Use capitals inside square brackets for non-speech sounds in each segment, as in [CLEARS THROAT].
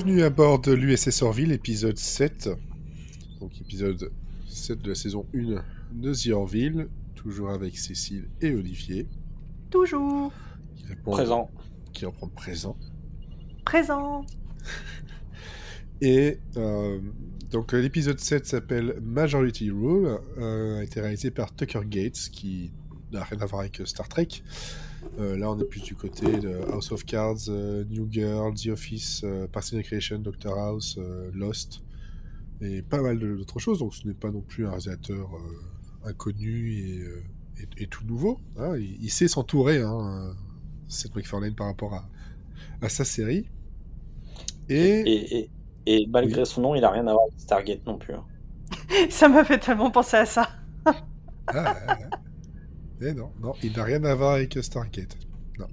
Bienvenue à bord de l'USS Orville, épisode 7. Donc épisode 7 de la saison 1 de The Orville, toujours avec Cécile et Olivier. Toujours. Qui répondent- Présent. Qui reprend présent. Présent. Et euh, donc l'épisode 7 s'appelle Majority Rule, euh, a été réalisé par Tucker Gates, qui n'a rien à voir avec Star Trek. Euh, là, on est plus du côté de House of Cards, euh, New Girl, The Office, euh, Parks and Recreation, Doctor House, euh, Lost, et pas mal d'autres choses. Donc, ce n'est pas non plus un réalisateur euh, inconnu et, euh, et- et tout nouveau. hein. Il, il sait s'entourer, hein, Seth MacFarlane, par rapport à, à sa série. Et, Et, et, et malgré son nom, il a rien à voir avec Stargate non plus. hein. [LAUGHS] Ça m'a fait tellement penser à ça. Ah, ah. Eh non, non, il n'a rien à voir avec Stargate. Non,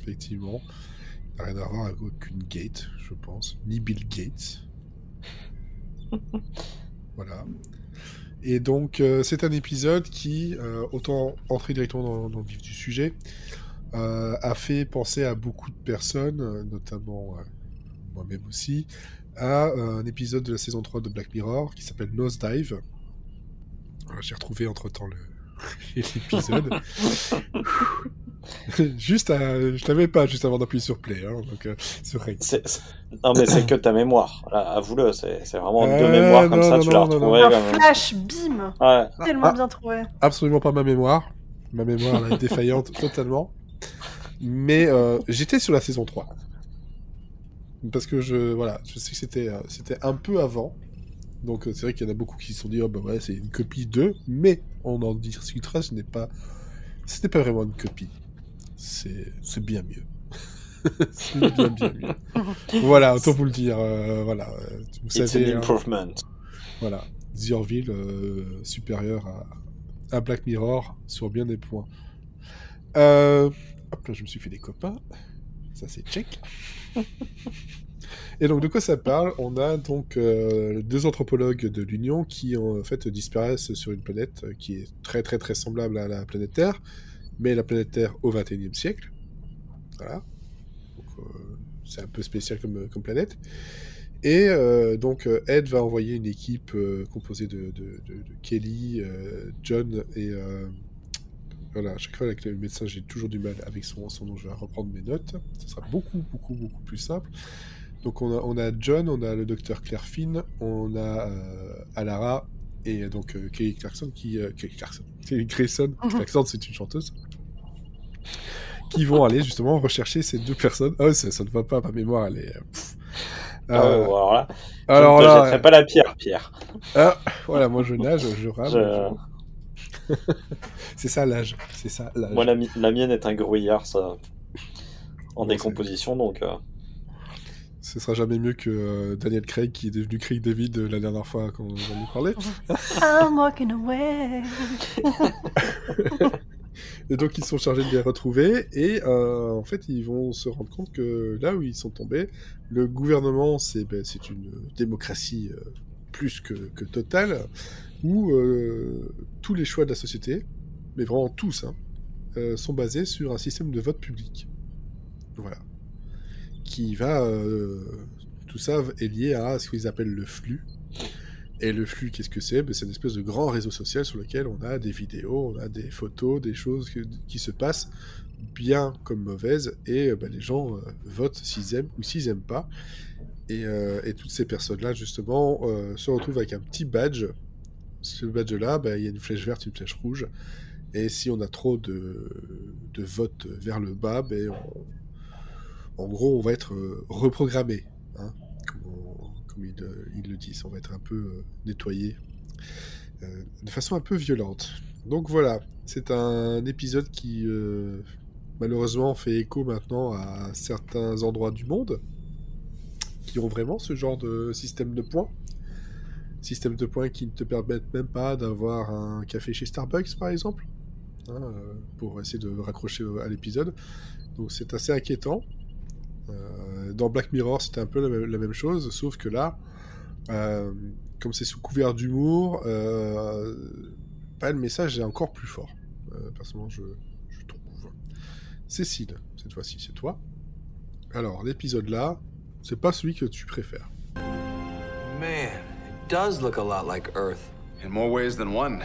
effectivement. Il n'a rien à voir avec aucune gate, je pense. Ni Bill Gates. [LAUGHS] voilà. Et donc, euh, c'est un épisode qui, euh, autant entrer directement dans, dans le vif du sujet, euh, a fait penser à beaucoup de personnes, notamment moi-même aussi, à un épisode de la saison 3 de Black Mirror qui s'appelle Nosedive. J'ai retrouvé entre-temps le- [LAUGHS] l'épisode. [LAUGHS] juste à... Je l'avais pas juste avant d'appuyer sur play, hein, donc euh. C'est- c'est- Non, mais c'est que ta mémoire. Là, Avoue-le, c'est c'est vraiment Euh, deux mémoires comme non, ça, non, tu non, l'as non, non. retrouvé. Un comme- flash, bim. Ouais. Tellement ah. bien trouvé. Absolument pas ma mémoire. Ma mémoire elle est défaillante [LAUGHS] totalement. Mais euh, j'étais sur la saison 3. Parce que je, voilà, je sais que c'était euh, c'était un peu avant. Donc euh, c'est vrai qu'il y en a beaucoup qui se sont dit, oh bah ouais, c'est une copie de, mais on en discutera, ce n'est pas, ce n'est pas vraiment une copie. C'est c'est bien mieux. [LAUGHS] c'est bien, bien mieux. [LAUGHS] voilà, autant vous le dire. euh, voilà, vous It's savez. an hein, voilà, The Orville euh, supérieur à, à Black Mirror sur bien des points. Euh, hop là, je me suis fait des copains. Ça, c'est check. [LAUGHS] Et donc, de quoi ça parle? On a donc euh, deux anthropologues de l'Union qui, en fait, disparaissent sur une planète euh, qui est très, très, très semblable à la planète Terre, mais la planète Terre au XXIe siècle. Voilà. Euh, c'est un peu spécial comme, planète. Et donc, Ed va envoyer une équipe composée de, Kelly, John et. voilà, à chaque fois avec le médecin, j'ai toujours du mal avec son, son nom. Je vais reprendre mes notes. Ce sera beaucoup, beaucoup, beaucoup plus simple. Donc, on a, on a John, on a le docteur Claire Finn, on a euh, Alara et donc euh, Kelly Clarkson qui. euh, Kelly Clarkson. Kelly Grayson. Mhm. Clarkson, c'est une chanteuse. Qui vont aller justement rechercher ces deux personnes. Ah, ouais, ça, ça ne va pas, ma mémoire, elle est. euh. Ah Euh, bon, alors là, alors je ne te là, jetterai pas la pierre, Pierre. ah, voilà, moi je nage, je rame. Je- je- [LAUGHS] c'est ça l'âge, c'est ça l'âge. Moi, la, mi- la mienne est un grouillard, ça. En Bon, décomposition, donc. Ce sera jamais mieux que euh, Daniel Craig qui est devenu Craig David euh, la dernière fois qu'on en nous parlait. I'm walking away. [LAUGHS] Et donc ils sont chargés de les retrouver et euh, en fait ils vont se rendre compte que là où ils sont tombés, le gouvernement c'est ben, une démocratie plus que, que totale où tous les choix de la société, mais vraiment tous, hein, sont basés sur un système de vote public. Voilà. Qui va... euh, tout ça est lié à ce qu'ils appellent le flux. Et le flux, qu'est-ce que c'est? Ben, C'est une espèce de grand réseau social sur lequel on a des vidéos, on a des photos, des choses qui se passent, bien comme mauvaises, et euh, ben, les gens euh, votent s'ils aiment ou s'ils aiment pas. Et, toutes ces personnes-là, justement, se retrouvent avec un petit badge. Ce badge-là, ben, il y a une flèche verte, une flèche rouge. Et si on a trop de, de votes vers le bas, ben, on- en gros, on va être euh, reprogrammé. hein, comme euh, ils le disent. On va être un peu euh, nettoyé de façon un peu violente. Donc voilà, c'est un épisode qui malheureusement fait écho maintenant à certains endroits du monde qui ont vraiment ce genre de système de points. Système de points qui ne te permettent même pas d'avoir un café chez Starbucks par exemple, hein, pour essayer de raccrocher à l'épisode. Donc c'est assez inquiétant. Euh, dans Black Mirror, c'était un peu la même, la même chose, sauf que là, euh, comme c'est sous couvert d'humour, euh, bah, le message est encore plus fort. Euh, personnellement, je, trouve. Cécile, cette fois-ci, c'est toi. Alors, l'épisode là, C'est pas celui que tu préfères. Man, it does look a lot like Earth. In more ways than one.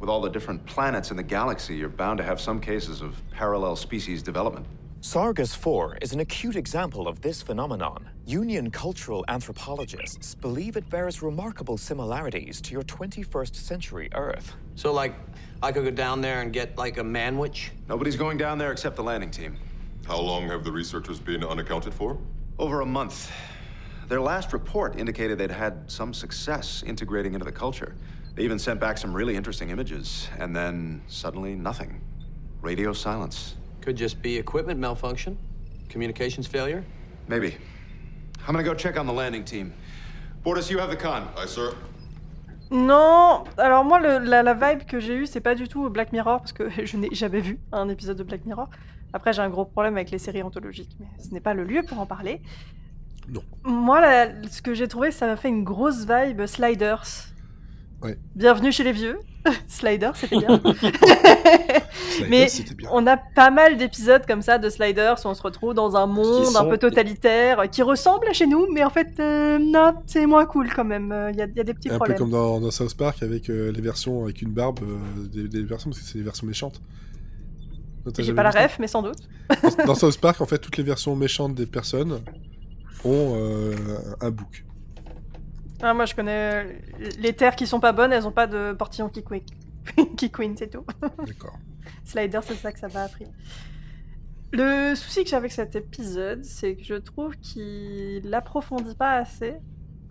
With all the different planets in the galaxy, you're bound to have some cases of parallel species development. Sargas 4 is an acute example of this phenomenon. Union cultural anthropologists believe it bears remarkable similarities to your 21st century Earth. So, like, I could go down there and get, like, a manwich? Nobody's going down there except the landing team. How long have the researchers been unaccounted for? Over a month. Their last report indicated they'd had some success integrating into the culture. They even sent back some really interesting images, and then suddenly nothing. Radio silence. Could just be equipment malfunction, communications failure? Maybe. I'm gonna go check on the landing team. Bordis, you have the con. Aye, sir. Non, alors moi, le- la, la vibe que j'ai eue, c'est pas du tout Black Mirror, parce que [LAUGHS] je n'ai jamais vu un épisode de Black Mirror. Après, j'ai un gros problème avec les séries anthologiques, mais ce n'est pas le lieu pour en parler. Non. Moi, la- ce que j'ai trouvé, ça m'a fait une grosse vibe Sliders. Ouais. Bienvenue chez les vieux. [LAUGHS] Sliders, c'était bien. [LAUGHS] [LAUGHS] Mais bien. on a pas mal d'épisodes comme ça de Sliders où on se retrouve dans un monde un peu totalitaire, qui ressemble à chez nous, mais en fait, euh, non, c'est moins cool quand même. Il y, a, y a des petits Un peu problèmes. comme dans, dans South Park avec euh, les versions avec une barbe, euh, des, des versions, parce que c'est des versions méchantes. J'ai pas la ref, mais sans doute. Dans, dans South Park, en fait, toutes les versions méchantes des personnes ont euh, un bouc. Ah, moi, je connais euh, les terres qui sont pas bonnes, elles ont pas de portillon qui queen, [LAUGHS] qui queen c'est tout. D'accord. [LAUGHS] Slider, c'est ça que ça m'a appris. Le souci que j'ai avec cet épisode, c'est que je trouve qu'il approfondit pas assez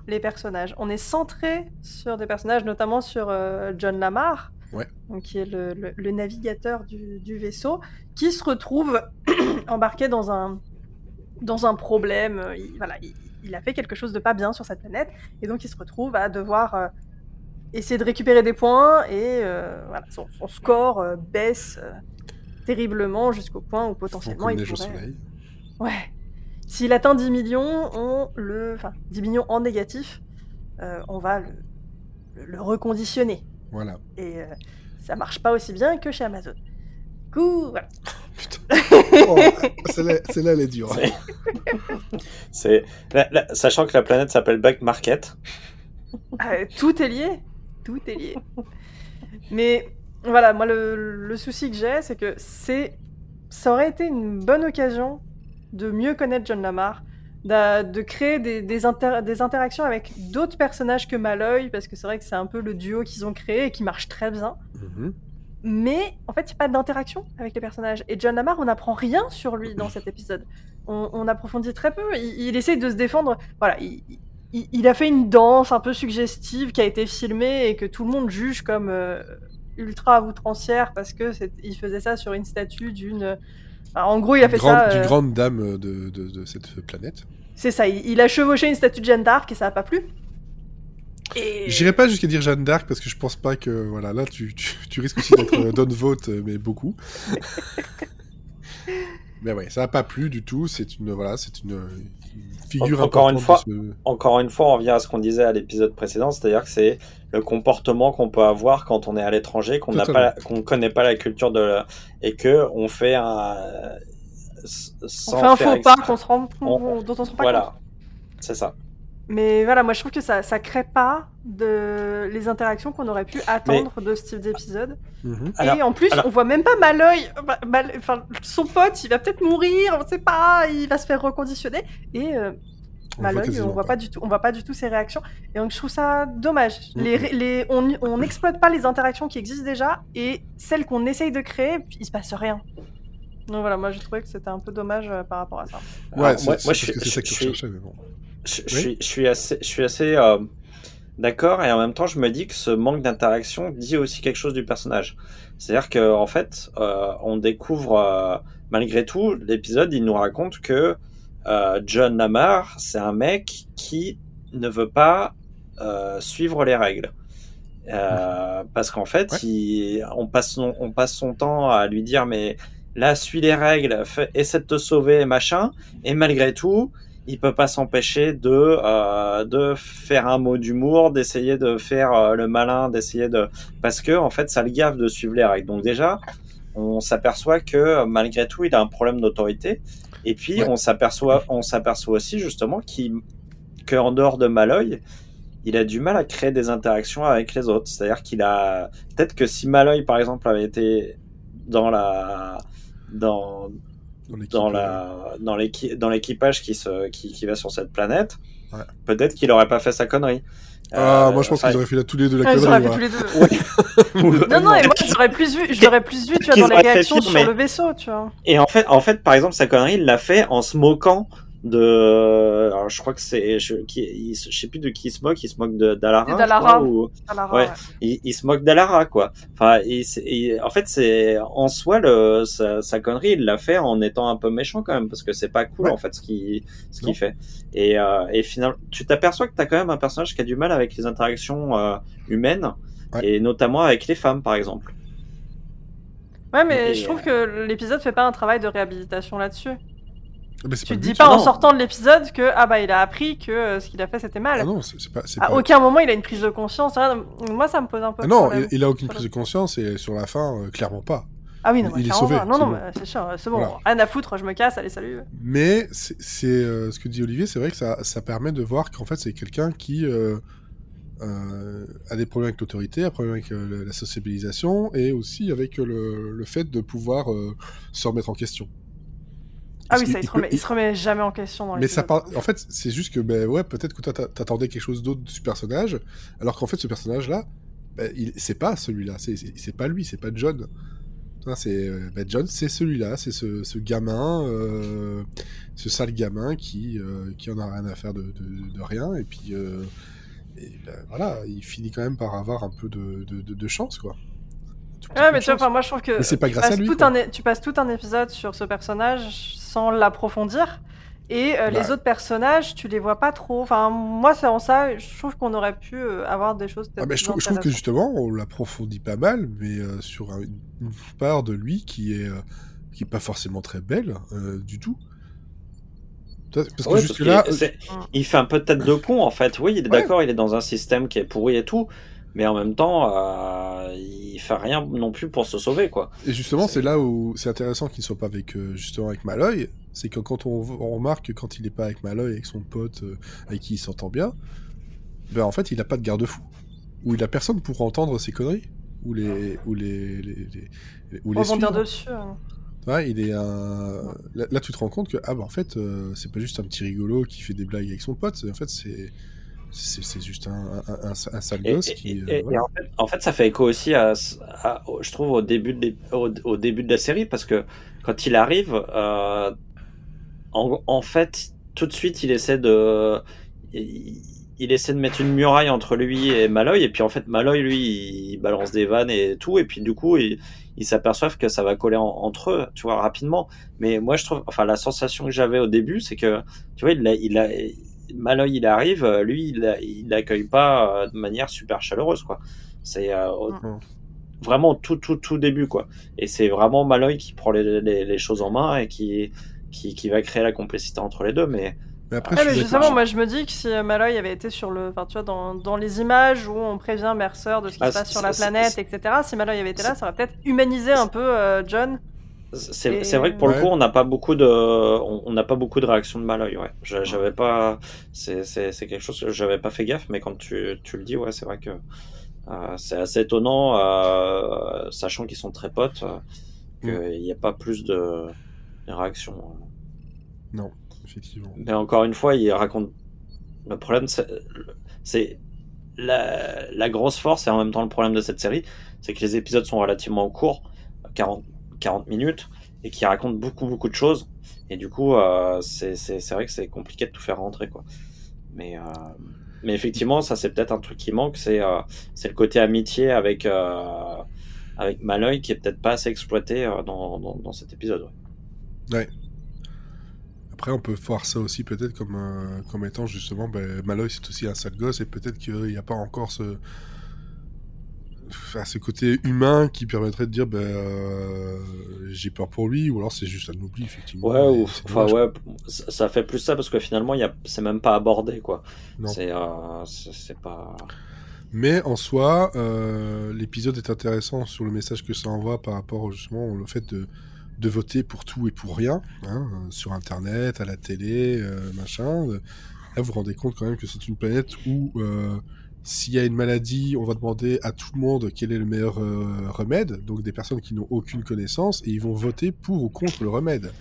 les personnages. On est centré sur des personnages, notamment sur euh, John Lamar, Ouais. donc qui est le, le- le navigateur du, du vaisseau, qui se retrouve [CLEARS THROAT] embarqué dans un, dans un problème. Il, voilà, il, il a fait quelque chose de pas bien sur cette planète, et donc il se retrouve à devoir euh, essayer de récupérer des points, et euh, voilà, son, son score euh, baisse terriblement jusqu'au point où potentiellement il pourrait... soleil. Ouais. S'il atteint 10 millions, on le... Enfin, 10 millions en négatif, on va le, le- le reconditionner. Voilà. Et ça marche pas aussi bien que chez Amazon. Du coup, voilà. Putain. [LAUGHS] Oh, celle-là, celle-là, elle est dure. C'est- C'est la- la- sachant que la planète s'appelle Back Market. Euh, tout est lié. Tout est lié. Mais voilà, moi, le, le souci que j'ai, c'est que c'est, ça aurait été une bonne occasion de mieux connaître John Lamar, d'a- de créer des, des, inter- des interactions avec d'autres personnages que Malloy, parce que c'est vrai que c'est un peu le duo qu'ils ont créé et qui marche très bien. Mhm. Mais en fait, il n'y a pas d'interaction avec les personnages. Et John Lamar, on n'apprend rien sur lui dans cet épisode. On, on approfondit très peu. Il, il essaye de se défendre. Voilà, il, il- il a fait une danse un peu suggestive qui a été filmée et que tout le monde juge comme euh, ultra outrancière parce que il faisait ça sur une statue d'une. Enfin, en gros, il a fait Grande- ça. D'une euh, grande dame de, de- de cette planète. C'est ça. Il, il a chevauché une statue de Jeanne d'Arc et ça n'a pas plu. Et... J'irai pas jusqu'à dire Jeanne d'Arc parce que je pense pas que voilà là tu, tu, tu risques aussi d'être euh, Don Vote euh, mais beaucoup. [LAUGHS] mais ouais, ça a pas plu du tout. C'est une voilà, c'est une, une figure Encore une ce- Encore une fois, on revient à ce qu'on disait à l'épisode précédent, c'est-à-dire que c'est le comportement qu'on peut avoir quand on est à l'étranger, qu'on n'a pas, qu'on connaît pas la culture de la- et que on fait un s- On fait un faux pas qu'on se rend, On- dont on se rend pas compte. Voilà, c'est ça. Mais voilà, moi je trouve que ça, ça crée pas de les interactions qu'on aurait pu attendre de ce type d'épisode. Mhm. Alors- et en plus, alors- on voit même pas Malloy. Ma- Mal- enfin, son pote, il va peut-être mourir, on sait pas, il va se faire reconditionner. Et euh, On le voit on voit pas. du tout, on voit pas du tout ses réactions. Et donc je trouve ça dommage. Mhm. Les, les, on on n'exploite pas les interactions qui existent déjà et celles qu'on essaye de créer, il se passe rien. Donc voilà, moi j'ai trouvé que c'était un peu dommage euh, par rapport à ça. Ouais, c'est moi- je suis- ça que je recherchais, mais bon. Je, suis, je suis assez, je suis assez euh, d'accord et en même temps, je me dis que ce manque d'interaction dit aussi quelque chose du personnage. C'est-à-dire que en fait, euh, on découvre euh, malgré tout l'épisode, il nous raconte que John Lamar, c'est un mec qui ne veut pas suivre les règles. Euh, parce qu'en fait, Ouais. il- on, passe son, on passe son temps à lui dire mais là, suis les règles, fais- essaie de te sauver, machin. Et malgré tout, il peut pas s'empêcher de euh, de faire un mot d'humour, d'essayer de faire euh, le malin, d'essayer de parce que en fait ça le gave de suivre les règles. Donc déjà on s'aperçoit que malgré tout, il a un problème d'autorité. Et puis, Ouais. on s'aperçoit, on s'aperçoit aussi justement qu'il, qu'en dehors de Maloy, il a du mal à créer des interactions avec les autres. C'est-à-dire qu'il a, peut-être que si Maloy, par exemple, avait été dans la, dans, Dans euh, la, dans l'équi- dans l'équipage qui se, qui, qui va sur cette planète, Ouais. peut-être qu'il aurait pas fait sa connerie. Ah, Euh, moi je pense enfin, qu'ils auraient fait là tous les deux la ils connerie. auraient fait moi. tous les deux. [LAUGHS] Non, non, et moi, je l'aurais plus vu, je l'aurais plus vu, tu vois, dans les réactions sur mais- le vaisseau, tu vois. Et en fait, en fait, par exemple, sa connerie, il l'a fait en se moquant de. Alors, je crois que c'est. Je, qui, je sais plus de qui il se moque. Il se moque de d'Alara. D'Alara. crois, ou- Ouais. il, il se moque d'Alara, quoi. Enfin, il, c'est- il- en fait, c'est en soi le sa, sa connerie, il l'a fait en étant un peu méchant quand même, parce que c'est pas cool Ouais. en fait ce qu'il ce qu'il fait. Et, euh, et finalement, tu t'aperçois que t'as quand même un personnage qui a du mal avec les interactions euh, humaines, Ouais. et notamment avec les femmes, par exemple. Ouais, mais Et, je trouve que l'épisode fait pas un travail de réhabilitation là-dessus. Mais Tu te dis but. pas en sortant de l'épisode que ah bah il a appris que euh, ce qu'il a fait c'était mal. Ah non, c'est pas. à pas- aucun moment il a une prise de conscience. Moi ça me pose un peu. Ah de non, problème. il, il a aucune prise de conscience et sur la fin, euh, clairement pas. Ah oui, non, il- il est sauvé, pas. Non, non, mais c'est sûr, c'est bon. Voilà. Rien à foutre, je me casse, allez, salut. Mais c'est euh, ce que dit Olivier, c'est vrai que ça, ça permet de voir qu'en fait c'est quelqu'un qui a des problèmes avec l'autorité, a des problèmes avec la- sociabilisation et aussi avec le, le fait de pouvoir se remettre en question. Ah oui, ça, il se, remet, il se remet jamais en question dans Mais ça part... En fait, c'est juste que, ben ouais, peut-être que toi, t'a- t'attendais quelque chose d'autre de ce personnage, alors qu'en fait, ce personnage-là, ben, il... c'est pas celui-là, c'est pas lui, c'est pas John. Hein, C'est euh, ben, John, c'est celui-là, c'est ce, ce gamin, euh, ce sale gamin qui, euh, qui en a rien à faire de, de- de rien, et puis euh, et, ben, voilà, il finit quand même par avoir un peu de- de chance, quoi. Tout Ouais, mais de tu vois, chance. enfin, moi je trouve que c'est pas tu grâce à passes lui, tout un tu passes tout un épisode sur ce personnage sans l'approfondir. Et euh, les Bah. autres personnages, tu les vois pas trop. Enfin, moi, c'est en ça, je trouve qu'on aurait pu euh, avoir des choses Ah ben, je, trouve, je trouve que justement, on l'approfondit pas mal, mais euh, sur un- une part de lui qui est, euh, qui est pas forcément très belle euh, du tout. Parce que Ouais, jusque-là, il fait un peu tête de con en fait. Oui, il est Ouais. d'accord, il est dans un système qui est pourri et tout, mais en même temps, euh, il fait rien non plus pour se sauver quoi. et justement, c'est- là où c'est intéressant qu'il ne soit pas avec, euh, justement avec Maloy, c'est que quand on, on remarque que quand il n'est pas avec Maloy, avec son pote euh, avec qui il s'entend bien, ben en fait, il n'a pas de garde-fou. Ou il a personne pour entendre ses conneries. Ou les, ou les, les, les- les- ou les suivre. dessus. hein. Ouais, il est un. Là, là, tu te rends compte que ah bah en fait euh, c'est pas juste un petit rigolo qui fait des blagues avec son pote, en fait c'est c'est juste un, un, un, un sale gosse et- qui. euh, et- en, fait, en fait, ça fait écho aussi à, je trouve, au début de, au, au début de la série, parce que quand il arrive, euh, en, en fait, tout de suite, il essaie de, il, il essaie de mettre une muraille entre lui et Maloy, et puis en fait, Maloy, lui, il balance des vannes et tout, et puis du coup, il, ils s'aperçoivent que ça va coller en- entre eux, tu vois, rapidement. Mais moi, je trouve, enfin, la sensation que j'avais au début, c'est que, tu vois, il a, il a, Maloy, il arrive, euh, lui, il, l'accueille pas euh, de manière super chaleureuse, quoi. C'est euh, au- Mm. vraiment tout, tout, tout début, quoi. Et c'est vraiment Maloy qui prend les, les, les choses en main et qui, qui, qui va créer la complicité entre les deux. Mais Mais après, Ouais, je mais suis justement, moi je me dis que si Maloy avait été sur le. Enfin, tu vois, dans, dans les images où on prévient Mercer de ce qui Ah, se passe sur la planète, etc., si Maloy avait été là, ça aurait peut-être humanisé un peu euh, John. C'est vrai que pour le coup, on n'a pas beaucoup de, on n'a pas beaucoup de réactions de Maloy. Ouais, Je- j'avais pas, c'est c'est c'est quelque chose que j'avais pas fait gaffe, mais quand tu, tu le dis, ouais, c'est vrai que euh, c'est assez étonnant, euh, sachant qu'ils sont très potes, euh, qu'il n'y a pas plus de réactions. Non, effectivement. Mais encore une fois, il raconte. Le problème, c'est- c'est la, la grosse force et en même temps le problème de cette série, c'est que les épisodes sont relativement courts, 40, 40 minutes, et qui racontent beaucoup, beaucoup de choses. Et du coup, euh, c'est vrai que c'est compliqué de tout faire rentrer, quoi. Mais, euh, mais effectivement, ça, c'est peut-être un truc qui manque, c'est euh, le côté amitié avec, euh, avec Maloy qui est peut-être pas assez exploité euh, dans, dans, cet épisode. ouais. Après, on peut voir ça aussi peut-être comme, comme étant justement, ben, c'est aussi un sale gosse et peut-être qu'il n'y a pas encore ce, enfin, ce côté humain qui permettrait de dire, ben, euh, j'ai peur pour lui, ou alors c'est juste un oubli, effectivement. Ouais, ou, enfin, ouais, ça, fait plus ça parce que finalement, il y a, c'est même pas abordé, quoi. C'est, euh, c'est pas. Mais en soi, euh, l'épisode est intéressant sur le message que ça envoie par rapport justement au fait de, de voter pour tout et pour rien, hein, sur Internet, à la télé, machin. Là, vous vous rendez compte quand même que c'est une planète où s'il y a une maladie, on va demander à tout le monde quel est le meilleur euh, remède, donc des personnes qui n'ont aucune connaissance, et ils vont voter pour ou contre le remède.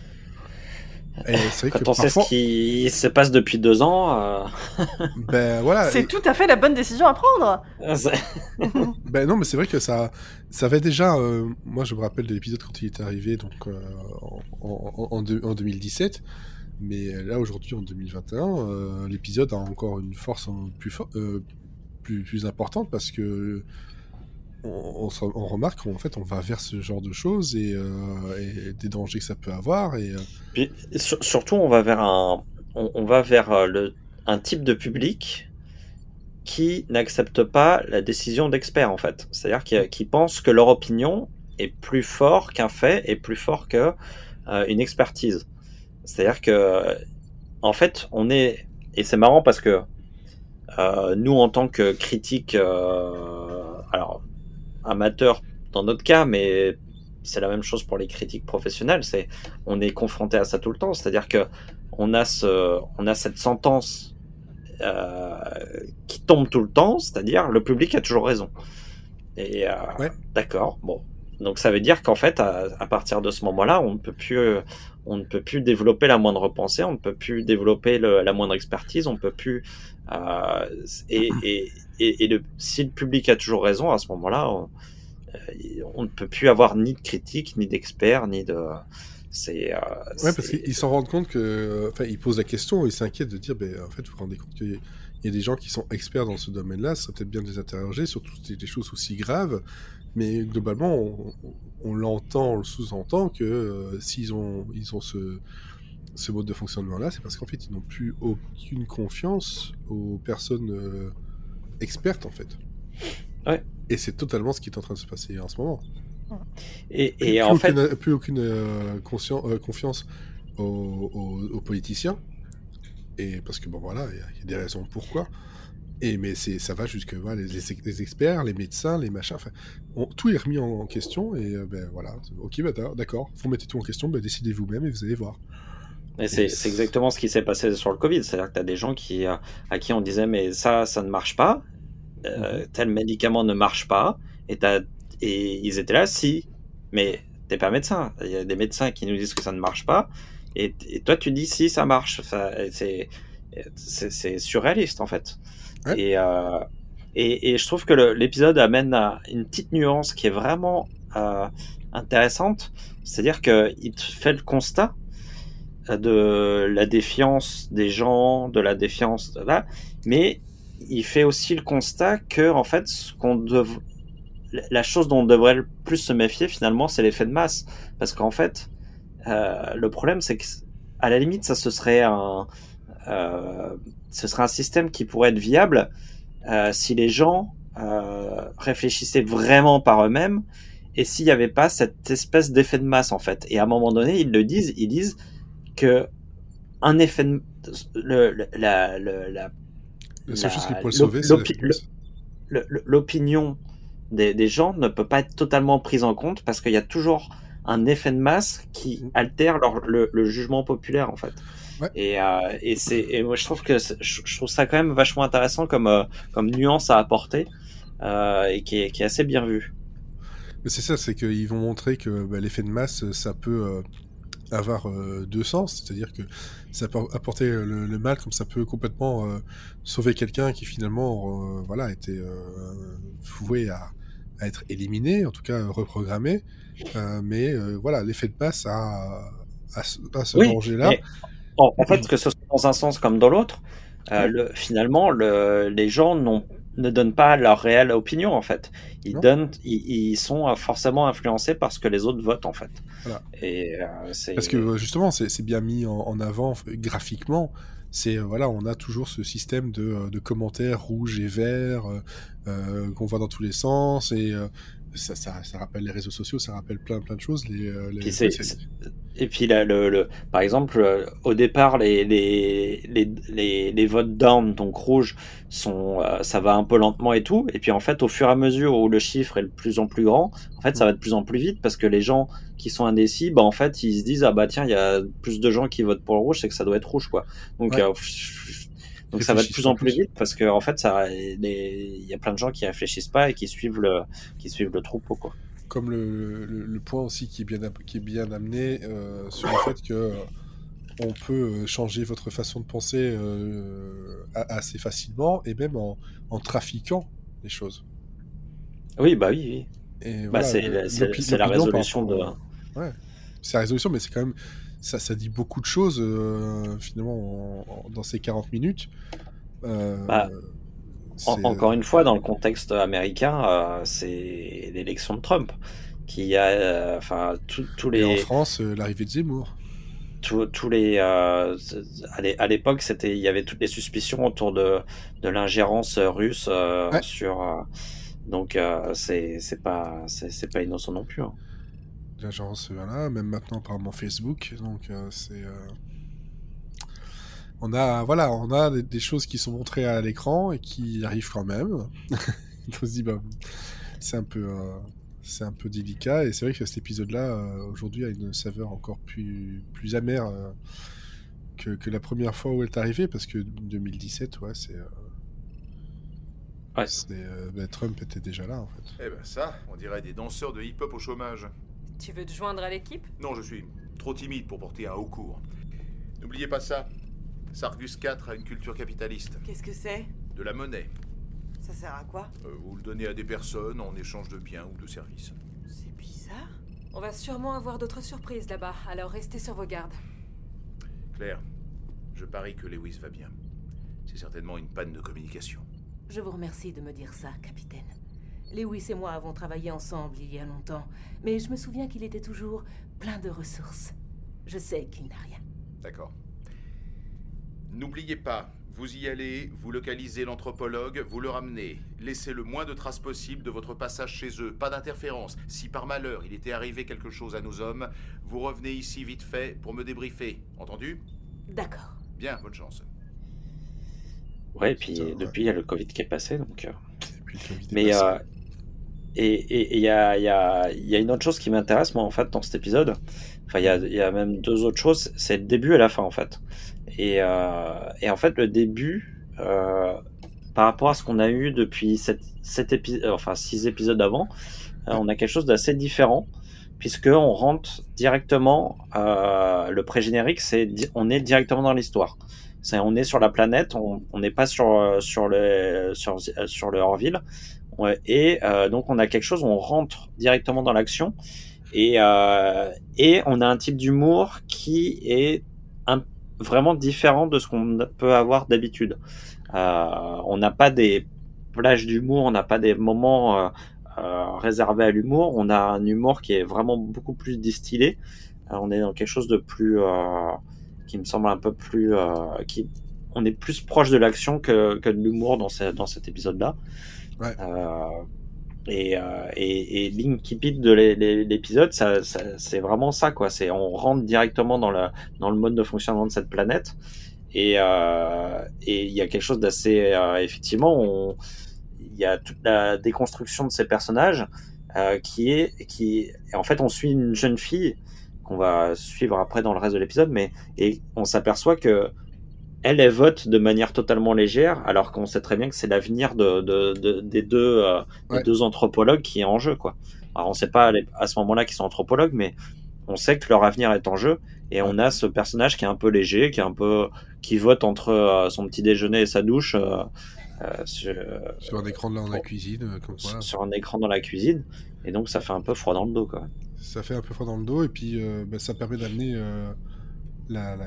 Et c'est vrai Quand que on sait ce qui se passe depuis deux ans, euh, [LAUGHS] ben voilà, C'est tout à fait la bonne décision à prendre. c'est- [LAUGHS] Ben non, mais c'est vrai que ça, ça avait déjà. euh, moi, je me rappelle de l'épisode quand il est arrivé, donc euh, en, en, en deux- en 2017. Mais là, aujourd'hui, en 2021, euh, l'épisode a encore une force en- plus, fo- euh, plus, importante parce que on, remarque qu'en fait, on va vers ce genre de choses et, euh, des dangers que ça peut avoir. Et euh, surtout, on va vers un, on, va vers euh, le, un type de public qui n'accepte pas la décision d'experts, en fait. C'est-à-dire qui, qui pensent que leur opinion est plus fort qu'un fait et plus fort que euh, une expertise. C'est-à-dire que, en fait, on est, et c'est marrant parce que nous, en tant que critiques, euh, alors amateurs dans notre cas, mais c'est la même chose pour les critiques professionnelles. C'est on est confronté à ça tout le temps. C'est-à-dire que on a ce, on a cette sentence euh, qui tombe tout le temps. C'est-à-dire le public a toujours raison. Et euh, Ouais. d'accord, bon. Donc ça veut dire qu'en fait, à, à partir de ce moment-là, on ne peut plus, euh, on ne peut plus développer la moindre pensée, on ne peut plus développer le- la moindre expertise, on peut plus. euh, et, et, et, et le, si le public a toujours raison, à ce moment-là, on, euh, on ne peut plus avoir ni de critique, ni d'experts, ni de. C'est. euh, Ouais, parce qu'ils s'en rendent compte que. Enfin, ils posent la question et ils s'inquiètent de dire, ben, en fait, vous vous rendez compte qu'il y a des gens qui sont experts dans ce domaine-là, ce serait peut-être bien de les interroger, surtout si c'est des choses aussi graves. Mais globalement, on, on l'entend, on le sous-entend que euh, s'ils ont, ils ont ce, ce mode de fonctionnement-là, c'est parce qu'en fait, ils n'ont plus aucune confiance aux personnes euh, expertes, en fait. Ouais. Et c'est totalement ce qui est en train de se passer en ce moment. Et, et plus en fait, plus aucune euh, confiance aux, aux- aux politiciens. Et parce que bon voilà, il y, a- il y a des raisons pourquoi. Et mais c'est ça va jusque voilà, les, les- experts, les médecins, les machins. on- tout est remis en, en question et euh, ben voilà. Ok, bah, d'accord. Vous mettez tout en question, ben, décidez vous-même et vous allez voir. Et c'est c'est exactement ce qui s'est passé sur le Covid. C'est-à-dire que tu as des gens qui, euh, à qui on disait mais ça, ça ne marche pas, euh, tel médicament ne marche pas, et, t'as- et ils étaient là, si, mais t'es pas médecin. Il y a des médecins qui nous disent que ça ne marche pas, et, et toi tu dis si ça marche. Enfin, c'est c'est c'est surréaliste en fait. Et, euh, et et je trouve que l'épisode amène à une petite nuance qui est vraiment euh, intéressante. C'est-à-dire que il te fait le constat de la défiance des gens, de la défiance de là, mais il fait aussi le constat que en fait, ce qu'on dev- la chose dont on devrait le plus se méfier finalement, c'est l'effet de masse, parce qu'en fait, euh, le problème c'est que à la limite, ça ce serait un, euh, ce serait un système qui pourrait être viable euh, si les gens euh, réfléchissaient vraiment par eux-mêmes et s'il n'y avait pas cette espèce d'effet de masse en fait. Et à un moment donné, ils le disent, ils disent que un effet de le, le- la, le- la, La seule La- chose qui pourrait le l'op- sauver, c'est l'opi- la réponse. le- le- l'opinion des, des gens ne peut pas être totalement prise en compte parce qu'il y a toujours un effet de masse qui altère leur, le, le jugement populaire en fait. Ouais. Et, euh, et c'est et moi je trouve que je, trouve ça quand même vachement intéressant comme euh, comme nuance à apporter euh, et qui est, qui est assez bien vu. Mais c'est ça, c'est qu'ils vont montrer que bah, l'effet de masse, ça peut avoir deux sens, c'est-à-dire que ça peut apporter le, le mal comme ça peut complètement sauver quelqu'un qui finalement voilà était voué à, à être éliminé, en tout cas reprogrammé. Euh, mais euh, voilà, l'effet de masse a, a, ce- a ce Oui, danger-là. En, fait, que ce soit dans un sens comme dans l'autre, euh, le, finalement, le, les gens ne donnent pas leur réelle opinion, en fait. Ils, Non. donnent, ils, ils sont euh, forcément influencés par ce que les autres votent, en fait. Voilà. Et euh. Parce que justement, c'est bien mis en, en avant graphiquement. C'est voilà, on a toujours ce système de, de commentaires rouges et verts euh, qu'on voit dans tous les sens et ça, ça, ça rappelle les réseaux sociaux, ça rappelle plein plein de choses. Les, euh, les- Puis Et puis là, le, le, par exemple, euh, au départ, les, les, les, les, les votes down, donc rouge, sont, euh, ça va un peu lentement et tout. Et puis en fait, au fur et à mesure où le chiffre est de plus en plus grand, en fait, ça va de plus en plus vite parce que les gens qui sont indécis, bah en fait, ils se disent ah bah tiens, il y a plus de gens qui votent pour le rouge, c'est que ça doit être rouge quoi. Donc Ouais. euh, donc ça va de plus en plus vite parce que en fait, ça, il y a plein de gens qui réfléchissent pas et qui suivent le, qui suivent le troupeau quoi. comme le, le, le point aussi qui est bien, qui est bien amené euh, sur le fait que euh, on peut euh, changer votre façon de penser euh, assez facilement et même en, en trafiquant les choses. Oui bah oui oui. Bah, voilà, c'est la- résolution de- Ouais, c'est la résolution, mais c'est quand même. Ça, ça dit beaucoup de choses, euh, finalement, en- en- dans ces 40 minutes. Euh, Bah, En- encore une fois, dans le contexte américain, euh, c'est l'élection de Trump qui a, euh, enfin, tous Et en les, France, euh, l'arrivée de Zemmour. tous, les, euh, à l'é- à l'époque, c'était, il y avait toutes les suspicions autour de, de l'ingérence russe euh, Ouais. sur, euh, donc euh, c'est, pas, c'est, c'est pas innocent non plus. hein. L'agence, voilà, même maintenant, apparemment, Facebook. Donc, euh, c'est. euh, On a, voilà, on a des, des choses qui sont montrées à l'écran et qui arrivent quand même. [LAUGHS] On se dit, bah, c'est un peu. euh, C'est un peu délicat et c'est vrai que cet épisode-là, euh, aujourd'hui, a une saveur encore plus, plus amère euh, que, que la première fois où elle est arrivée, parce que 2017, ouais, c'est. euh, Ouais. c'est, euh, bah, Trump était déjà là, en fait. Eh ben ça, on dirait des danseurs de hip-hop au chômage. Tu veux te joindre à l'équipe? Non, je suis trop timide pour porter un haut cours. N'oubliez pas ça. Sargus IV a une culture capitaliste. Qu'est-ce que c'est? De la monnaie. Ça sert à quoi? Euh, vous le donnez à des personnes en échange de biens ou de services. C'est bizarre. On va sûrement avoir d'autres surprises là-bas, alors restez sur vos gardes. Claire, je parie que Lewis va bien. C'est certainement une panne de communication. Je vous remercie de me dire ça, capitaine. Lewis et moi avons travaillé ensemble il y a longtemps, mais je me souviens qu'il était toujours plein de ressources. Je sais qu'il n'a rien. D'accord. N'oubliez pas, vous y allez, vous localisez l'anthropologue, vous le ramenez. Laissez le moins de traces possible de votre passage chez eux, pas d'interférence. Si par malheur il était arrivé quelque chose à nos hommes, vous revenez ici vite fait pour me débriefer. Entendu? D'accord. Bien, bonne chance. Ouais, et puis ouais. depuis, il y a le Covid qui est passé, donc. euh, est Mais euh, et il y a, y, a, y a une autre chose qui m'intéresse moi en fait dans cet épisode. Enfin il y a, y a même deux autres choses. C'est le début et la fin en fait. Et, euh, et en fait le début euh, par rapport à ce qu'on a eu depuis sept, sept épisodes, enfin six épisodes avant, euh, on a quelque chose d'assez différent puisque on rentre directement. euh, le pré-générique c'est on est directement dans l'histoire. C'est on est sur la planète, on n'est pas sur euh, sur le sur sur le hors-ville. Et euh, donc on a quelque chose on rentre directement dans l'action et euh, et on a un type d'humour qui est vraiment différent de ce qu'on peut avoir d'habitude. Euh, on n'a pas des plages d'humour, on n'a pas des moments euh, réservés à l'humour. On a un humour qui est vraiment beaucoup plus distillé. On est dans quelque chose de plus qui me semble un peu plus qui on est plus proche de l'action que, de l'humour dans cet épisode-là. Euh, et, euh, et, et l'incipit de l'é- l'é- l'épisode, ça, c'est vraiment ça, quoi. C'est on rentre directement dans le dans le mode de fonctionnement de cette planète. Et euh, et il y a quelque chose d'assez euh, effectivement, il y a toute la déconstruction de ces personnages qui est qui et en fait on suit une jeune fille qu'on va suivre après dans le reste de l'épisode, mais et on s'aperçoit que elle, elle vote de manière totalement légère, alors qu'on sait très bien que c'est l'avenir de, de, de- des, deux, euh, des deux anthropologues qui est en jeu. Quoi. Alors on sait pas à ce moment-là qu'ils sont anthropologues, mais on sait que leur avenir est en jeu. Et on a ce personnage qui est un peu léger, qui est un peu qui vote entre euh, son petit déjeuner et sa douche euh, sur, Sur un écran dans la cuisine, comme sur un écran dans la cuisine. Et donc ça fait un peu froid dans le dos. Quoi. Ça fait un peu froid dans le dos et puis bah, ça permet d'amener la, la,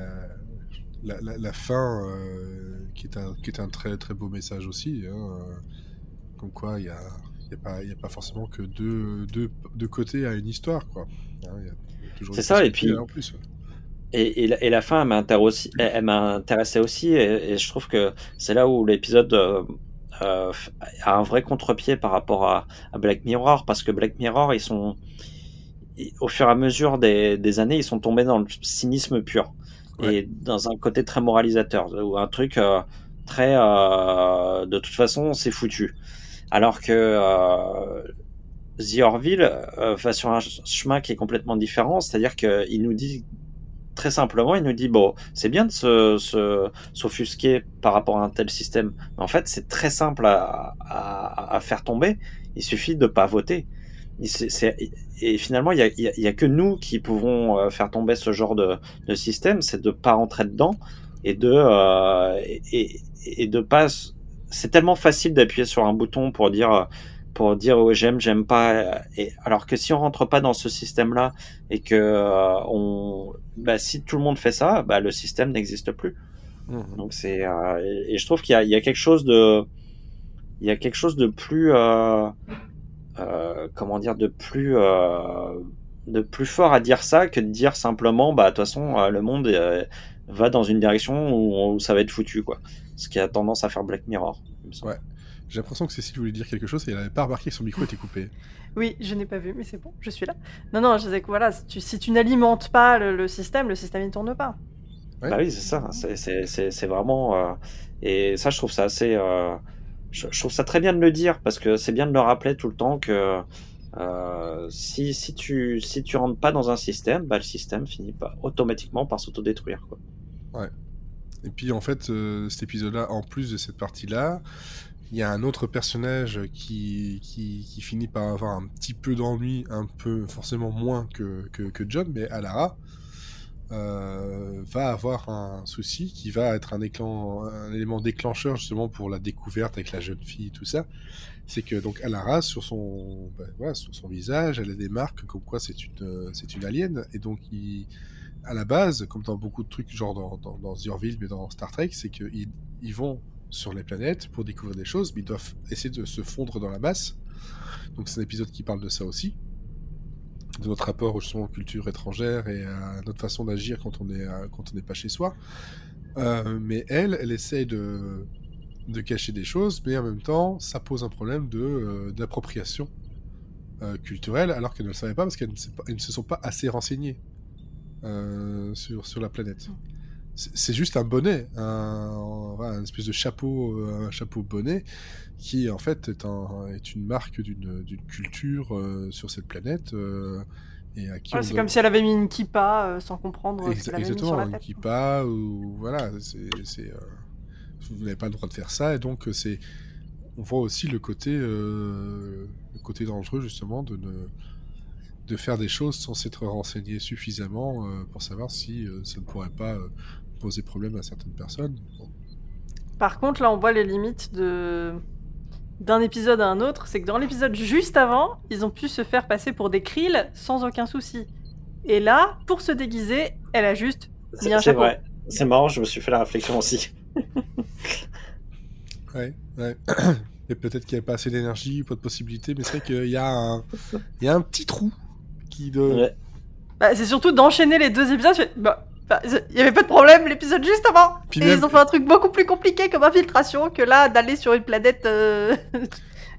la, la- la fin euh, qui, est un, qui est un très très beau message aussi. hein, euh, comme quoi il n'y a, y a, pas- y a pas forcément que deux, deux, deux côtés à une histoire. quoi. Hein, y C'est ça, et puis- en plus. ouais. Et, et, la, et la fin, elle m'intéresse aussi, elle, elle m'a intéressé aussi, et, et je trouve que c'est là où l'épisode euh, euh, a un vrai contre-pied par rapport à, à, Black Mirror, parce que Black Mirror, ils sont, au fur et à mesure des, des, années, ils sont tombés dans le cynisme pur et dans un côté très moralisateur, ou un truc euh, très, euh, de toute façon, c'est foutu. Alors que euh, The Orville va sur un chemin qui est complètement différent, c'est-à-dire qu'il nous dit très simplement, il nous dit bon, c'est bien de se, s'offusquer par rapport à un tel système, mais en fait, c'est très simple à, à, à, faire tomber. Il suffit de pas voter. C'est, et finalement, il y a, y, a, y a, que nous qui pouvons euh, faire tomber ce genre de, de système, c'est de pas rentrer dedans et de euh, et, et de pas. C'est tellement facile d'appuyer sur un bouton pour dire pour dire j'aime, j'aime pas. Et alors que si on rentre pas dans ce système-là et que euh, on, bah, si tout le monde fait ça, bah, le système n'existe plus. Mmh. Donc c'est euh, et, et, je trouve qu'il y a, il y a quelque chose de, il y a quelque chose de plus, euh, comment dire, de plus, de plus fort à dire ça que de dire simplement bah de toute façon le monde va dans une direction où, où, ça va être foutu quoi. Ce qui a tendance à faire Black Mirror. Ouais. J'ai l'impression que Cécile voulait dire quelque chose et elle n'avait pas remarqué que son micro était coupé. [LAUGHS] Oui, je n'ai pas vu, mais c'est bon, je suis là. Non, non, je disais que voilà, si tu, si tu n'alimentes pas le, le, système, le système ne tourne pas. Ouais. Bah oui, c'est ça. C'est vraiment. Euh... Et ça, je trouve ça assez. Euh... Je, trouve ça très bien de le dire parce que c'est bien de le rappeler tout le temps que euh, si, si, tu, si tu rentres pas dans un système, bah, le système finit pas automatiquement par s'autodétruire. Ouais. Et puis en fait, euh, cet épisode-là, en plus de cette partie-là, il y a un autre personnage qui, qui, finit par avoir un petit peu d'ennui, un peu forcément moins que, que John, mais Alara euh, va avoir un souci qui va être un, un élément déclencheur justement pour la découverte avec la jeune fille, tout ça. C'est que donc Alara sur son ben, sur son visage, elle a des marques comme quoi c'est une une alien et donc à la base, comme dans beaucoup de trucs genre dans, dans, dans The Orville mais dans Star Trek, c'est qu'ils ils vont sur les planètes pour découvrir des choses, mais ils doivent essayer de se fondre dans la masse. Donc c'est un épisode qui parle de ça aussi, de notre rapport aux cultures étrangères et à notre façon d'agir quand on est quand on n'est pas chez soi. Euh, mais elle, elle essaye de de cacher des choses, mais en même temps, ça pose un problème de euh, d'appropriation euh, culturelle, alors qu'elle ne le savait pas parce qu'elles ne, ne, se sont pas assez renseignées sur sur la planète c'est juste un bonnet, un, un, espèce de chapeau, un chapeau bonnet, qui en fait est, un, est une marque d'une culture euh, sur cette planète. Euh, et à qui ouais, c'est comme si elle avait mis une kippa euh, sans comprendre avait exactement, une kippa ou voilà, c'est vous n'avez pas le droit de faire ça et donc c'est on voit aussi le côté le côté dangereux justement de ne de faire des choses sans s'être renseigné suffisamment euh, pour savoir si euh, ça ne pourrait pas euh, poser problème à certaines personnes. Bon. Par contre, là, on voit les limites de d'un épisode à un autre. C'est que dans l'épisode juste avant, ils ont pu se faire passer pour des krills sans aucun souci. Et là, pour se déguiser, elle a juste mis un C'est chapeau. vrai. C'est marrant, je me suis fait la réflexion aussi. [LAUGHS] ouais, ouais. [COUGHS] Et peut-être qu'il n'y a pas assez d'énergie, pas de possibilités, mais c'est vrai qu'il y, a un... Il y a un petit trou qui de... Ouais. Bah, c'est surtout d'enchaîner les deux épisodes. Il y avait pas de problème l'épisode juste avant. Puis Et même- ils ont fait un truc beaucoup plus compliqué comme infiltration que là d'aller sur une planète euh,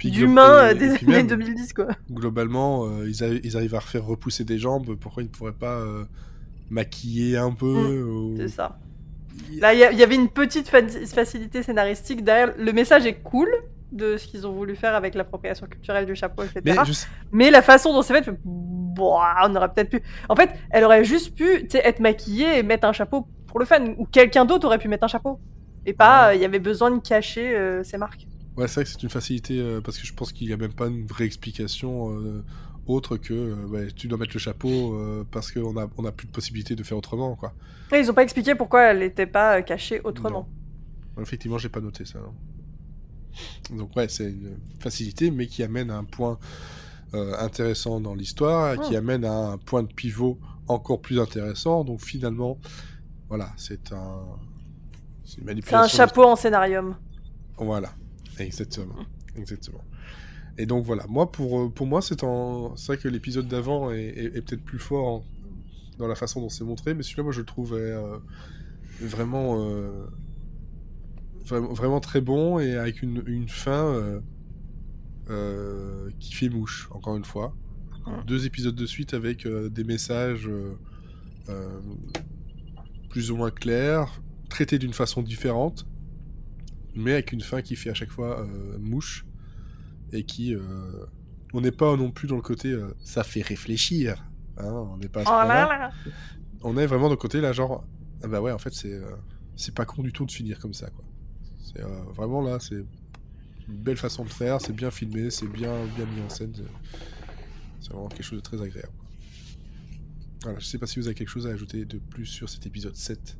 d'humains euh, et- des années même, 2010 quoi. Globalement, euh, ils, arri- ils arrivent à refaire repousser des jambes, pourquoi ils ne pourraient pas euh, maquiller un peu Mm, ou- C'est ça. Là, il y, y avait une petite fa- facilité scénaristique derrière. Le message est cool de ce qu'ils ont voulu faire avec l'appropriation culturelle du chapeau, etc. Mais je la façon dont c'est fait, je on aurait peut-être pu. En fait, elle aurait juste pu être maquillée et mettre un chapeau pour le fan. Ou quelqu'un d'autre aurait pu mettre un chapeau. Et pas, euh, il y avait besoin de cacher euh, ses marques. Ouais, c'est vrai que c'est une facilité euh, parce que je pense qu'il n'y a même pas une vraie explication euh, autre que euh, ouais, tu dois mettre le chapeau euh, parce qu'on n'a on a plus de possibilité de faire autrement. Quoi. Et ils ont pas expliqué pourquoi elle n'était pas cachée autrement. Effectivement, j'ai pas noté ça. non. Donc ouais, c'est une facilité, mais qui amène à un point euh, intéressant dans l'histoire, qui Mm. amène à un point de pivot encore plus intéressant. Donc finalement, voilà, c'est un, c'est un chapeau en scénarium. Voilà, exactement, exactement. Et donc voilà, moi pour euh, pour moi c'est en c'est vrai que l'épisode d'avant est, est- est peut-être plus fort en- dans la façon dont c'est montré, mais celui-là moi je le trouve euh, vraiment euh, Vra- Vraiment très bon et avec une, une fin euh, euh, qui fait mouche, encore une fois. Deux épisodes de suite avec euh, des messages plus ou moins clairs, traités d'une façon différente, mais avec une fin qui fait à chaque fois mouche et qui. on n'est pas non plus dans le côté ça fait réfléchir. hein, on n'est pas à ce Oh là point-là. là On est vraiment dans le côté là, genre, ah bah ouais, en fait, c'est c'est pas con du tout de finir comme ça, quoi. C'est euh, vraiment là, c'est une belle façon de faire, c'est bien filmé, c'est bien, bien mis en scène. c'est- vraiment quelque chose de très agréable. Voilà, je sais pas si vous avez quelque chose à ajouter de plus sur cet épisode 7.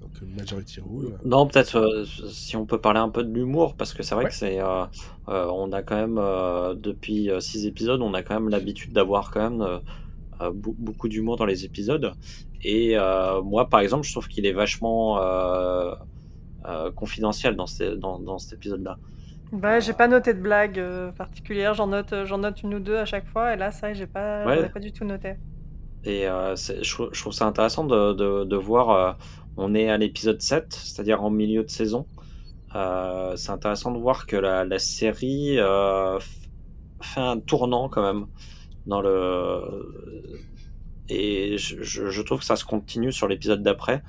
Donc, euh, Majority Rule. Non, peut-être euh, si on peut parler un peu de l'humour, parce que c'est vrai Ouais. que c'est, euh, euh, on a quand même depuis euh, six épisodes, on a quand même l'habitude d'avoir quand même beaucoup d'humour dans les épisodes. Et moi, par exemple, je trouve qu'il est vachement confidentiel dans, ce- dans, dans cet épisode-là. Bah, j'ai pas noté de blagues euh, j'en note, euh, j'en note une ou deux à chaque fois, et là, ça, j'ai pas, Ouais. du tout noté. Et euh, je, trou- je trouve ça intéressant de, de, de voir, euh, on est à l'épisode 7, c'est-à-dire en milieu de saison. Euh, c'est intéressant de voir que la, la série euh, fait un tournant quand même dans le et je, trouve que ça se continue sur l'épisode d'après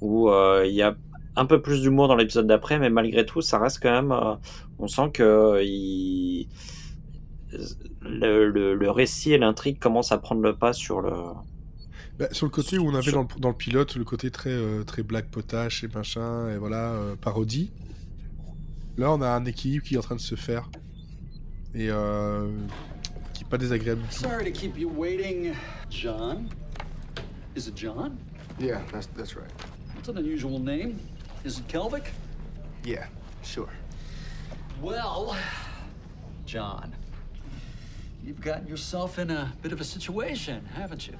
où euh, il y a un peu plus d'humour dans l'épisode d'après mais malgré tout ça reste quand même euh, on sent que il le, le, le récit et l'intrigue commencent à prendre le pas sur le Bah, sur le côté où on avait Sur- dans le, dans le pilote le côté très, euh, très black potache et machin, et voilà, euh, parodie. Là, on a un équilibre qui est en train de se faire. Et euh, qui est pas désagréable. Sorry to keep you waiting, John. Is it John? Yeah, that's that's right. That's an unusual name? Is it Kelvic? Yeah, sure. Well, John, you've gotten yourself in a bit of a situation, haven't you?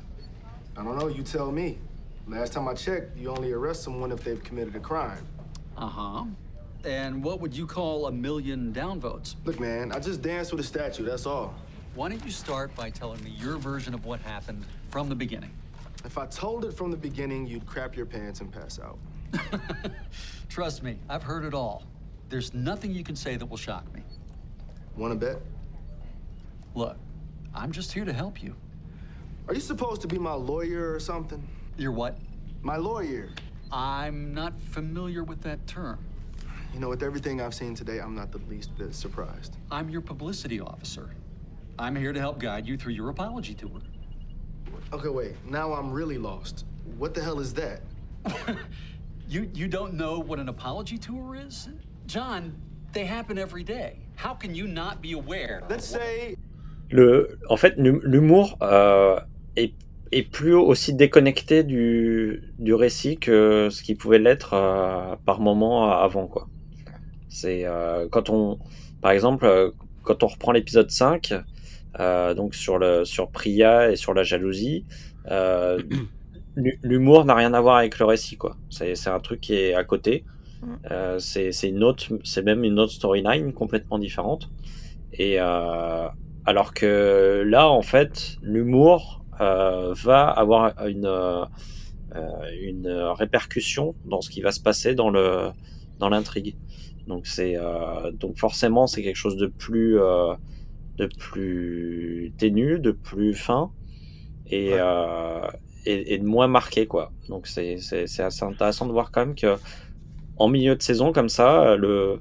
I don't know. You tell me. Last time I checked, you only arrest someone if they've committed a crime. Uh huh. And what would you call a million downvotes? Look, man, I just danced with a statue. That's all. Why don't you start by telling me your version of what happened from the beginning? If I told it from the beginning, you'd crap your pants and pass out. [LAUGHS] Trust me, I've heard it all. There's nothing you can say that will shock me. Want to bet? Look, I'm just here to help you. Are you supposed to be my lawyer or something? You're what? My lawyer. I'm not familiar with that term. You know, with everything I've seen today, I'm not the least bit surprised. I'm your publicity officer. I'm here to help guide you through your apology tour. Okay, wait. Now I'm really lost. What the hell is that? [LAUGHS] You you don't know what an apology tour is? John, they happen every day. How can you not be aware? Let's say le, en fait, l'hum- l'humour euh, est, est plus aussi déconnecté du, du récit que ce qui pouvait l'être euh, par moment avant, quoi. C'est euh, quand on, par exemple, euh, quand on reprend l'épisode 5, euh, donc sur le sur Priya et sur la jalousie, euh, l'humour n'a rien à voir avec le récit, quoi. C'est c'est un truc qui est à côté. Euh, c'est c'est une autre, c'est même une autre storyline complètement différente. Et euh, alors que là, en fait, l'humour euh, va avoir une euh, une répercussion dans ce qui va se passer dans le dans l'intrigue. Donc c'est euh, donc forcément c'est quelque chose de plus euh, de plus ténu, de plus fin et euh, et, et de moins marqué quoi. Donc c'est assez intéressant de voir quand même que en milieu de saison comme ça, le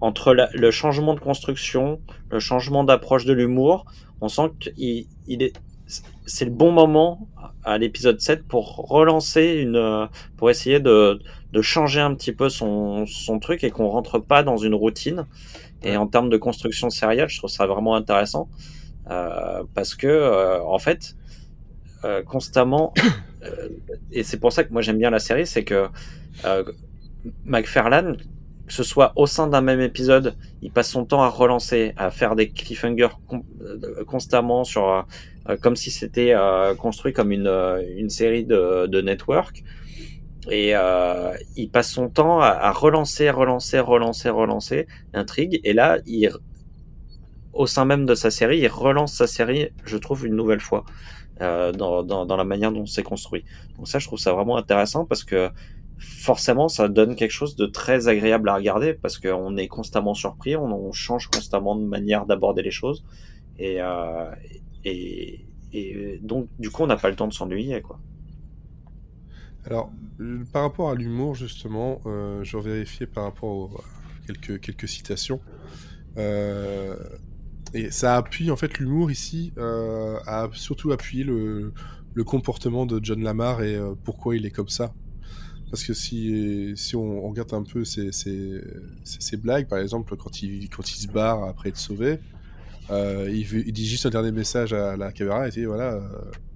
entre la- le changement de construction, le changement d'approche de l'humour, on sent qu'il il est c'est le bon moment à l'épisode 7 pour relancer une pour essayer de, de changer un petit peu son, son truc et qu'on rentre pas dans une routine et en termes de construction sérielle je trouve ça vraiment intéressant euh, parce que euh, en fait euh, constamment [COUGHS] euh, et c'est pour ça que moi j'aime bien la série c'est que euh, McFarlane que ce soit au sein d'un même épisode, il passe son temps à relancer, à faire des cliffhangers euh, constamment sur, comme si c'était construit comme une, une série de, de network. Et il passe son temps à, à relancer, relancer, relancer, relancer l'intrigue. Et là, il, au sein même de sa série, il relance sa série, je trouve, une nouvelle fois euh, dans, la manière dont c'est construit. Donc ça, je trouve ça vraiment intéressant parce que forcément, ça donne quelque chose de très agréable à regarder parce qu'on est constamment surpris, on, change constamment de manière d'aborder les choses. Et, euh, et, donc, du coup, on n'a pas le temps de s'ennuyer, quoi. Alors, par rapport à l'humour, justement, euh, je vérifié par rapport aux quelques, quelques citations. Euh, et ça appuie, en fait, l'humour ici euh, a surtout appuyé le, le, comportement de John Lamar et euh, pourquoi il est comme ça. Parce que si, si on, on regarde un peu ses, ses, ses, blagues, par exemple, quand il, quand il se barre après être sauvé, euh, il, il, dit juste un dernier message à la caméra et dit voilà,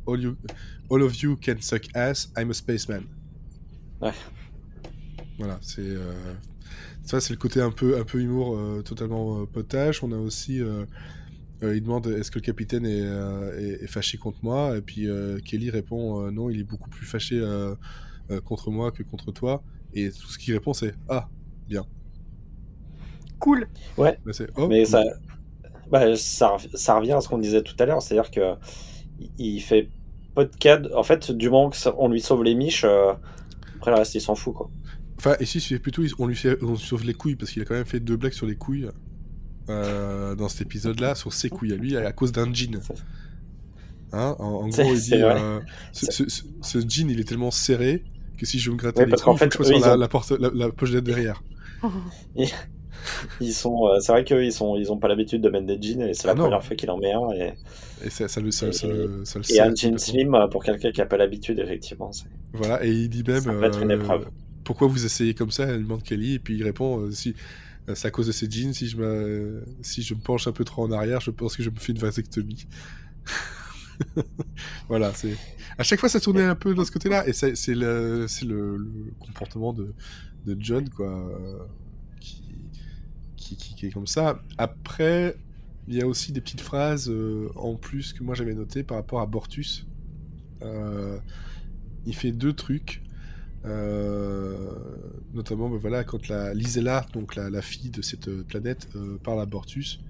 all, you, all of you can suck ass, I'm a spaceman. Ouais. Voilà, c'est. Ça, c'est le côté un peu, un peu humour euh, totalement euh, potage. On a aussi. Euh, il demande est-ce que le capitaine est, est, est, fâché contre moi? Et puis Kelly répond non, il est beaucoup plus fâché contre moi que contre toi. Et tout ce qu'il répond, c'est ah, bien. Cool. Ouais. Bah, oh, mais cool. ça, bah, ça, ça revient à ce qu'on disait tout à l'heure, c'est-à-dire que il fait pas de cadre. En fait, du moment qu'on lui sauve les miches, euh, après le reste, il s'en fout, quoi. Enfin, ici, c'est plutôt, on lui, fait, on sauve les couilles, parce qu'il a quand même fait deux blagues sur les couilles euh, dans cet épisode-là, sur ses couilles à lui, à cause d'un jean. Hein en, en, gros, il dit euh, ce, ce, ce, jean, il est tellement serré que si je me gratter ouais, les fait, je la, ont... la, porte, la, la pochette derrière. [LAUGHS] ils sont, euh, c'est vrai qu'eux, ils sont, ils ont pas l'habitude de mettre des jeans et c'est la ah première fois qu'il en met un et. Et ça, ça, le, ça, et, ça, le, ça le Et un jean slim pour quelqu'un qui a pas l'habitude, effectivement. Voilà, et il dit même. Ça peut être une épreuve. Pourquoi vous essayez comme ça Elle demande Kelly et puis il répond euh, si euh, c'est à cause de ces jeans. Si je me, si je me penche un peu trop en arrière, je pense que je me fais une vasectomie. [LAUGHS] voilà, c'est à chaque fois ça tournait un peu dans ce côté-là et c'est le, le, comportement de, de John quoi, euh, qui, qui, qui, est comme ça. Après, il y a aussi des petites phrases en plus que moi j'avais noté par rapport à Bortus. Il fait deux trucs. Euh, notamment ben voilà quand la Lisella donc la, la, fille de cette planète euh, parle à Bortus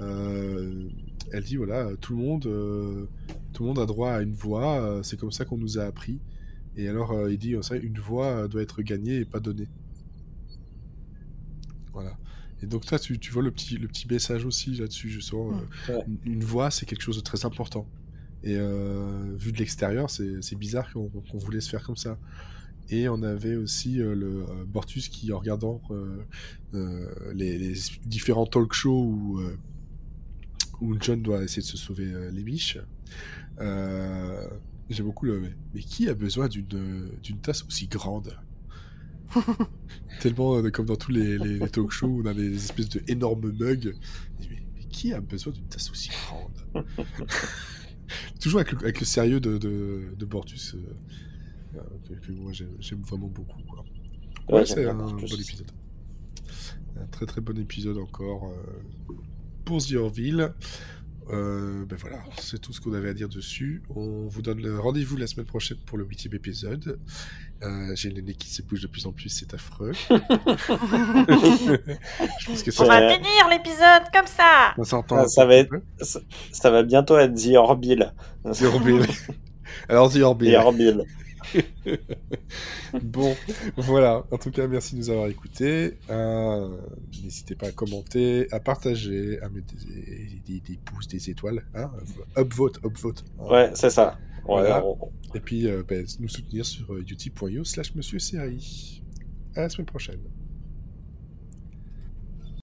euh, elle dit voilà tout le monde euh, tout le monde a droit à une voix c'est comme ça qu'on nous a appris. Et alors il dit ça une voix doit être gagnée et pas donnée. Voilà. Et donc toi tu, tu vois le petit le petit message aussi là-dessus justement ouais. une, une voix c'est quelque chose de très important. Et vu de l'extérieur c'est bizarre qu'on qu voulait se faire comme ça et on avait aussi euh, le euh, Bortus qui, en regardant euh, les, les, différents talk shows où, où John doit essayer de se sauver les biches, j'ai beaucoup le. Mais qui a besoin d'une tasse aussi grande? [LAUGHS] Tellement comme dans tous les, les, les, talk shows où on a des espèces de énormes mugs. Mais, mais qui a besoin d'une tasse aussi grande? [LAUGHS] Toujours avec le, avec le, sérieux de, de, de Bortus que moi j'aime vraiment beaucoup. Quoi. Ouais, ouais c'est un bon épisode. Un très très bon épisode encore euh, pour The Orville. Euh, ben voilà, c'est tout ce qu'on avait à dire dessus. On vous donne rendez-vous la semaine prochaine pour le huitième épisode. Euh, J'ai le nez qui se bouge de plus en plus, c'est affreux. [LAUGHS] Je pense que ça... On va finir l'épisode comme ça. Ça, ah, ça, va être... ça, ça, va bientôt être The Orville. The Orville. [LAUGHS] Alors The Orville. The Orville. [LAUGHS] bon, voilà. En tout cas, merci de nous avoir écoutés. Euh, N'hésitez pas à commenter, à partager, à mettre des, des, des pouces, des étoiles. Hein upvote, upvote. Ouais, c'est ça. Voilà. Et puis, euh, ben, nous soutenir sur utip.io slash monsieur série. À la semaine prochaine.